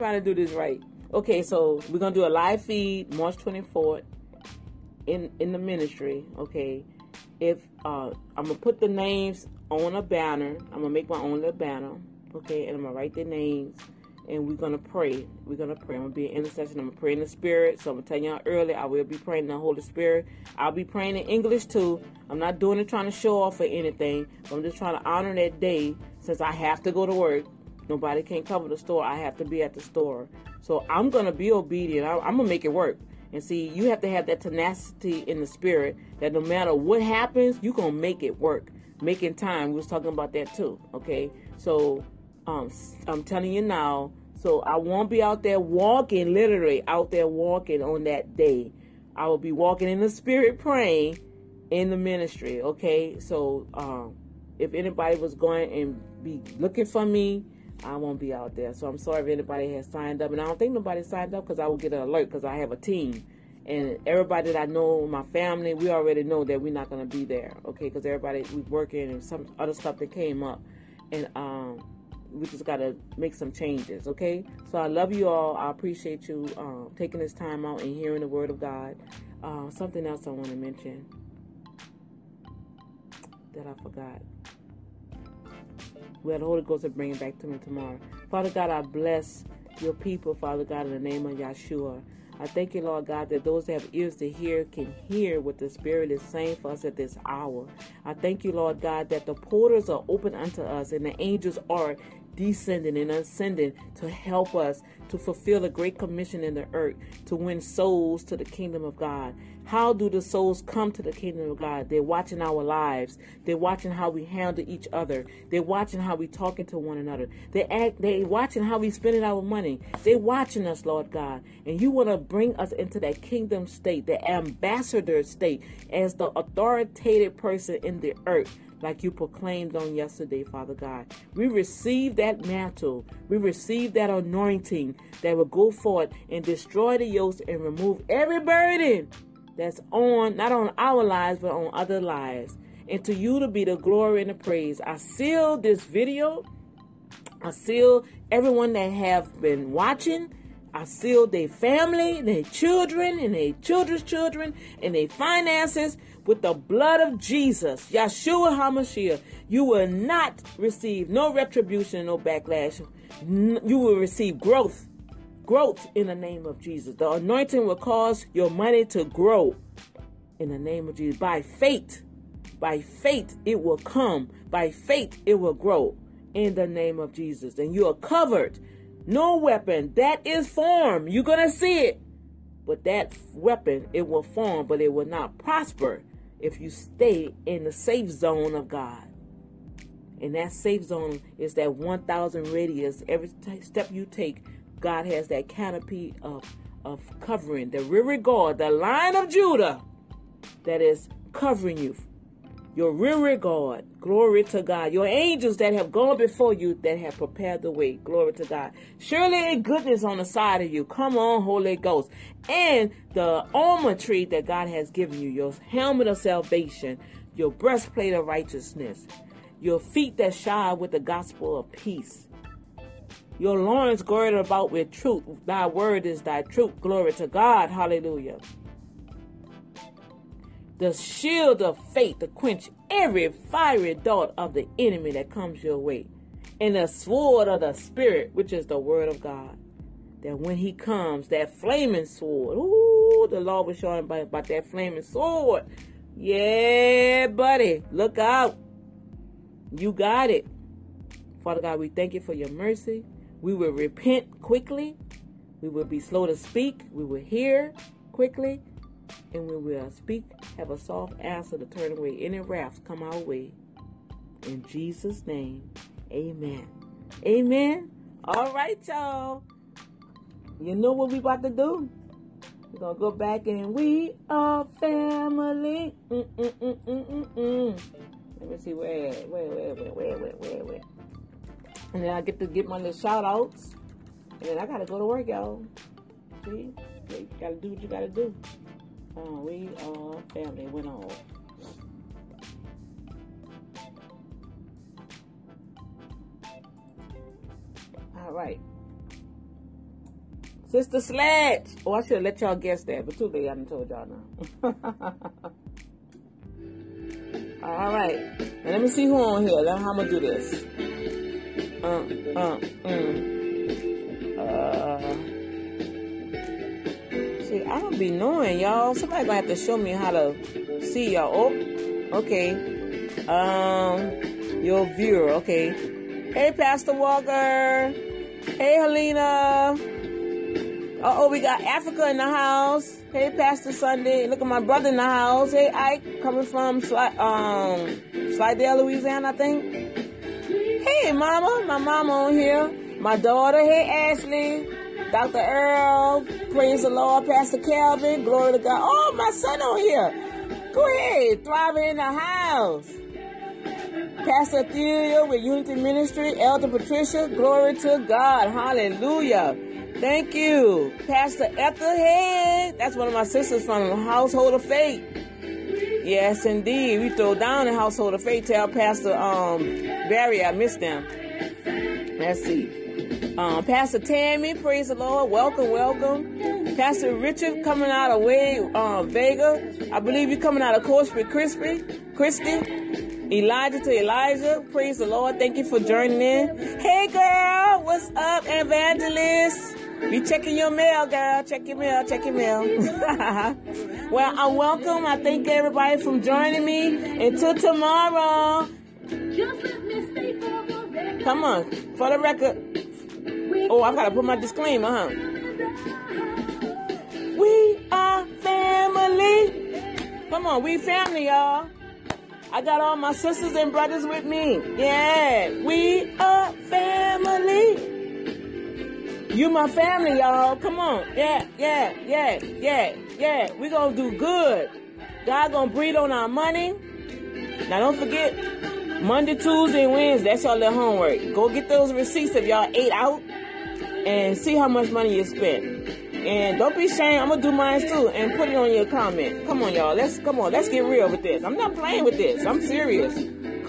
trying to do this right. Okay, so we're gonna do a live feed March 24th in in the ministry. Okay, if uh, I'm gonna put the names on a banner, I'm gonna make my own little banner. Okay, and I'm gonna write their names, and we're gonna pray. We're gonna pray. I'm gonna be an intercession. I'm gonna pray in the spirit. So I'm gonna tell y'all early. I will be praying in the Holy Spirit. I'll be praying in English too. I'm not doing it trying to show off or anything. I'm just trying to honor that day since I have to go to work. Nobody can cover the store. I have to be at the store. So I'm going to be obedient. I, I'm going to make it work. And see, you have to have that tenacity in the spirit that no matter what happens, you're going to make it work. Making time. We was talking about that too. Okay. So um, I'm telling you now. So I won't be out there walking, literally out there walking on that day. I will be walking in the spirit praying in the ministry. Okay. So um, if anybody was going and be looking for me, I won't be out there. So I'm sorry if anybody has signed up. And I don't think nobody signed up because I will get an alert because I have a team. And everybody that I know, my family, we already know that we're not going to be there. Okay. Because everybody, we're working and some other stuff that came up. And um, we just got to make some changes. Okay. So I love you all. I appreciate you um, taking this time out and hearing the word of God. Uh, something else I want to mention that I forgot. Well, the Holy Ghost will bring it back to me tomorrow. Father God, I bless your people, Father God, in the name of Yeshua. I thank you, Lord God, that those that have ears to hear can hear what the Spirit is saying for us at this hour. I thank you, Lord God, that the portals are open unto us and the angels are descending and ascending to help us to fulfill the great commission in the earth to win souls to the kingdom of God. How do the souls come to the kingdom of God? They're watching our lives. They're watching how we handle each other. They're watching how we talking to one another. They act. They're watching how we spending our money. They're watching us, Lord God. And you want to bring us into that kingdom state, the ambassador state, as the authoritative person in the earth like you proclaimed on yesterday, Father God. We receive that mantle. We receive that anointing that will go forth and destroy the yokes and remove every burden that's on, not on our lives, but on other lives. And to you to be the glory and the praise. I seal this video. I seal everyone that have been watching. I seal their family, their children, and their children's children, and their finances with the blood of Jesus, Yeshua HaMashiach. You will not receive no retribution, no backlash. You will receive growth. Growth in the name of Jesus. The anointing will cause your money to grow in the name of Jesus. By faith, by faith, it will come. By faith, it will grow in the name of Jesus. And you are covered. No weapon that is formed. You're going to see it. But that weapon, it will form, but it will not prosper if you stay in the safe zone of God. And that safe zone is that 1,000 radius. Every t- step you take, God has that canopy of, of covering. The rear guard, the Lion of Judah that is covering you. Your rear guard, glory to God. Your angels that have gone before you, that have prepared the way, glory to God. Surely goodness on the side of you. Come on, Holy Ghost. And the armor tree that God has given you, your helmet of salvation, your breastplate of righteousness, your feet that shine with the gospel of peace. Your loins girded about with truth. Thy word is thy truth. Glory to God. Hallelujah the shield of faith to quench every fiery dart of the enemy that comes your way, and the sword of the Spirit, which is the word of God. That when he comes, that flaming sword, ooh, the Lord was showing about, about that flaming sword. Yeah, buddy, look out. You got it. Father God, we thank you for your mercy. We will repent quickly. We will be slow to speak. We will hear quickly and we will speak, have a soft answer to turn away any wrath come our way. In Jesus' name, amen. Amen. All right, y'all. You know what we about to do? We're going to go back and we are family. Mm-mm-mm-mm-mm-mm. Let me see where, where, where, where, where, where, where, where. And then I get to get my little shout outs. And then I got to go to work, y'all. See? You got to do what you got to do. Oh, we are family went off. All right. Sister Sledge. Oh, I should have let y'all guess that, but too late. I done told y'all now. All right. Now let me see who on here. How I'm gonna do this. Uh, uh, mm. Uh. See, I don't be knowing y'all. Somebody gonna have to show me how to see y'all. Oh, okay. Um, your viewer. Okay. Hey, Pastor Walker. Hey, Helena. Uh oh, we got Africa in the house. Hey, Pastor Sunday. Look at my brother in the house. Hey, Ike, coming from Sli- um, Slidell, Louisiana, I think. Hey, Mama. My mama on here. My daughter. Hey, Ashley. Dr. Earl. Praise the Lord. Pastor Calvin. Glory to God. Oh, my son on here. Go ahead. Thriving in the house. Pastor Ethereal with Unity Ministry. Elder Patricia. Glory to God. Hallelujah. Thank you. Pastor Ethelhead. That's one of my sisters from Household of Faith. Yes, indeed. We throw down the Household of Faith. Tell Pastor um, Barry I missed them. Let's see. Um, Pastor Tammy, praise the Lord. Welcome, welcome. Pastor Richard coming out of way, uh, Vega. I believe you're coming out of Corpus Christi. Christy. Elijah to Elijah. Praise the Lord. Thank you for joining in. Hey girl, what's up, evangelist? Be checking your mail, girl. Check your mail. Check your mail. well, I'm welcome. I thank everybody for joining me. Until tomorrow. Come on, for the record. Oh, I gotta put my disclaimer, huh? We are family. Come on, we family, y'all. I got all my sisters and brothers with me. Yeah, we are family. You my family, y'all. Come on. Yeah, yeah, yeah, yeah, yeah. We gonna do good. God gonna breathe on our money. Now don't forget, Monday, Tuesday, Wednesday, that's your little homework. Go get those receipts if y'all ate out and see how much money you spent. And don't be ashamed. I'm gonna do mine too and put it on your comment. Come on, y'all. Let's come on. Let's get real with this. I'm not playing with this. I'm serious.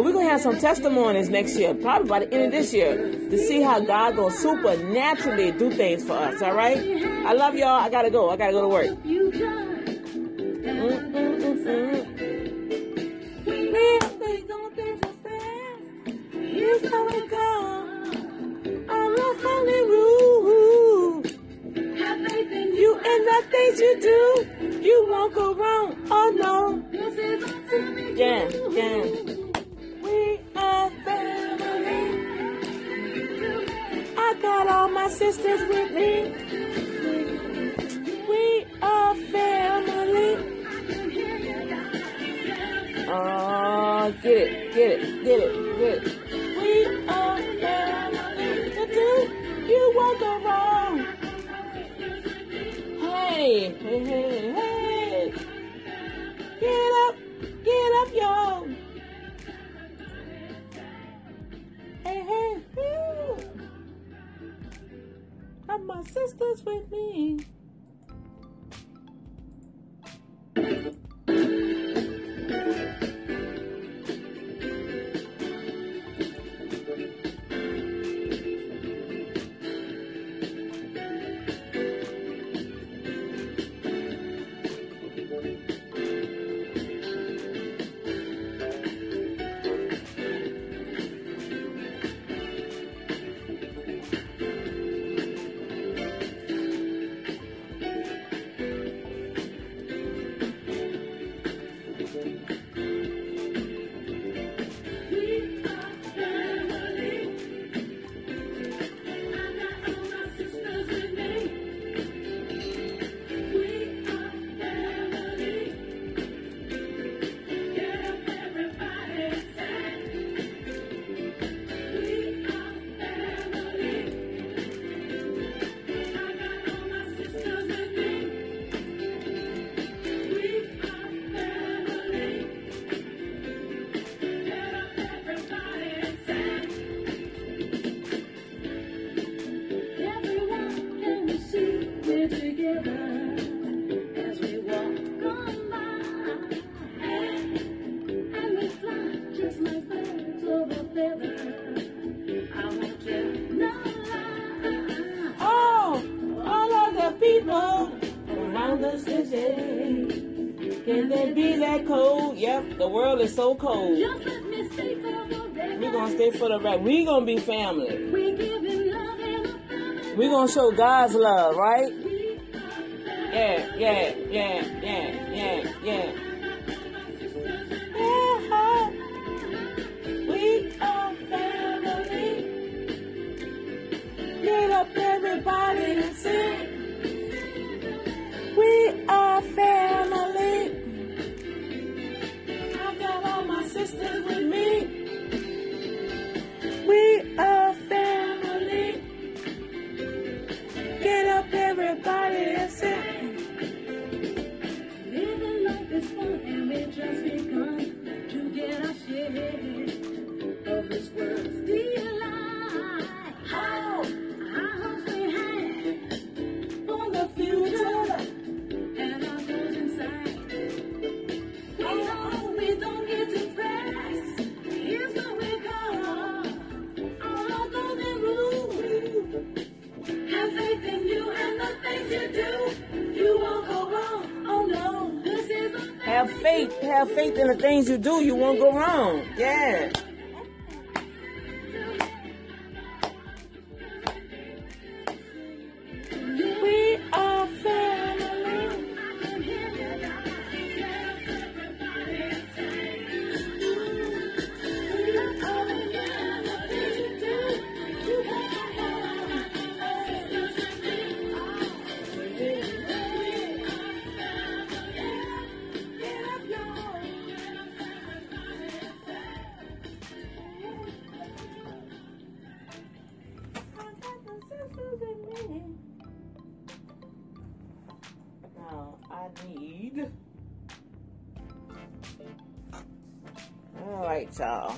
Cause we're gonna have some testimonies next year, probably by the end of this year, to see how God gonna supernaturally do things for us. All right. I love y'all. I gotta go. I gotta go to work. You and the things you do, you won't go wrong. Oh, get it, get it, get it, get it. We are family. The two, you won't go wrong. Hey, hey, hey, hey. Get up, get up, y'all. Hey, hey, hey. Have my sisters with me. Can they be that cold? Yep, the world is so cold. Just let me stay for the rest. We're gonna stay for the rest. We're gonna be family. We giving love and affirmation. We gonna show God's love, right? We are family. Yeah, yeah, yeah, yeah, yeah, yeah. Everybody, is sing. Living life is fun and we just begun to get our share of this world's Have faith in the things you do. You won't go wrong. Yeah. Need. All right, y'all.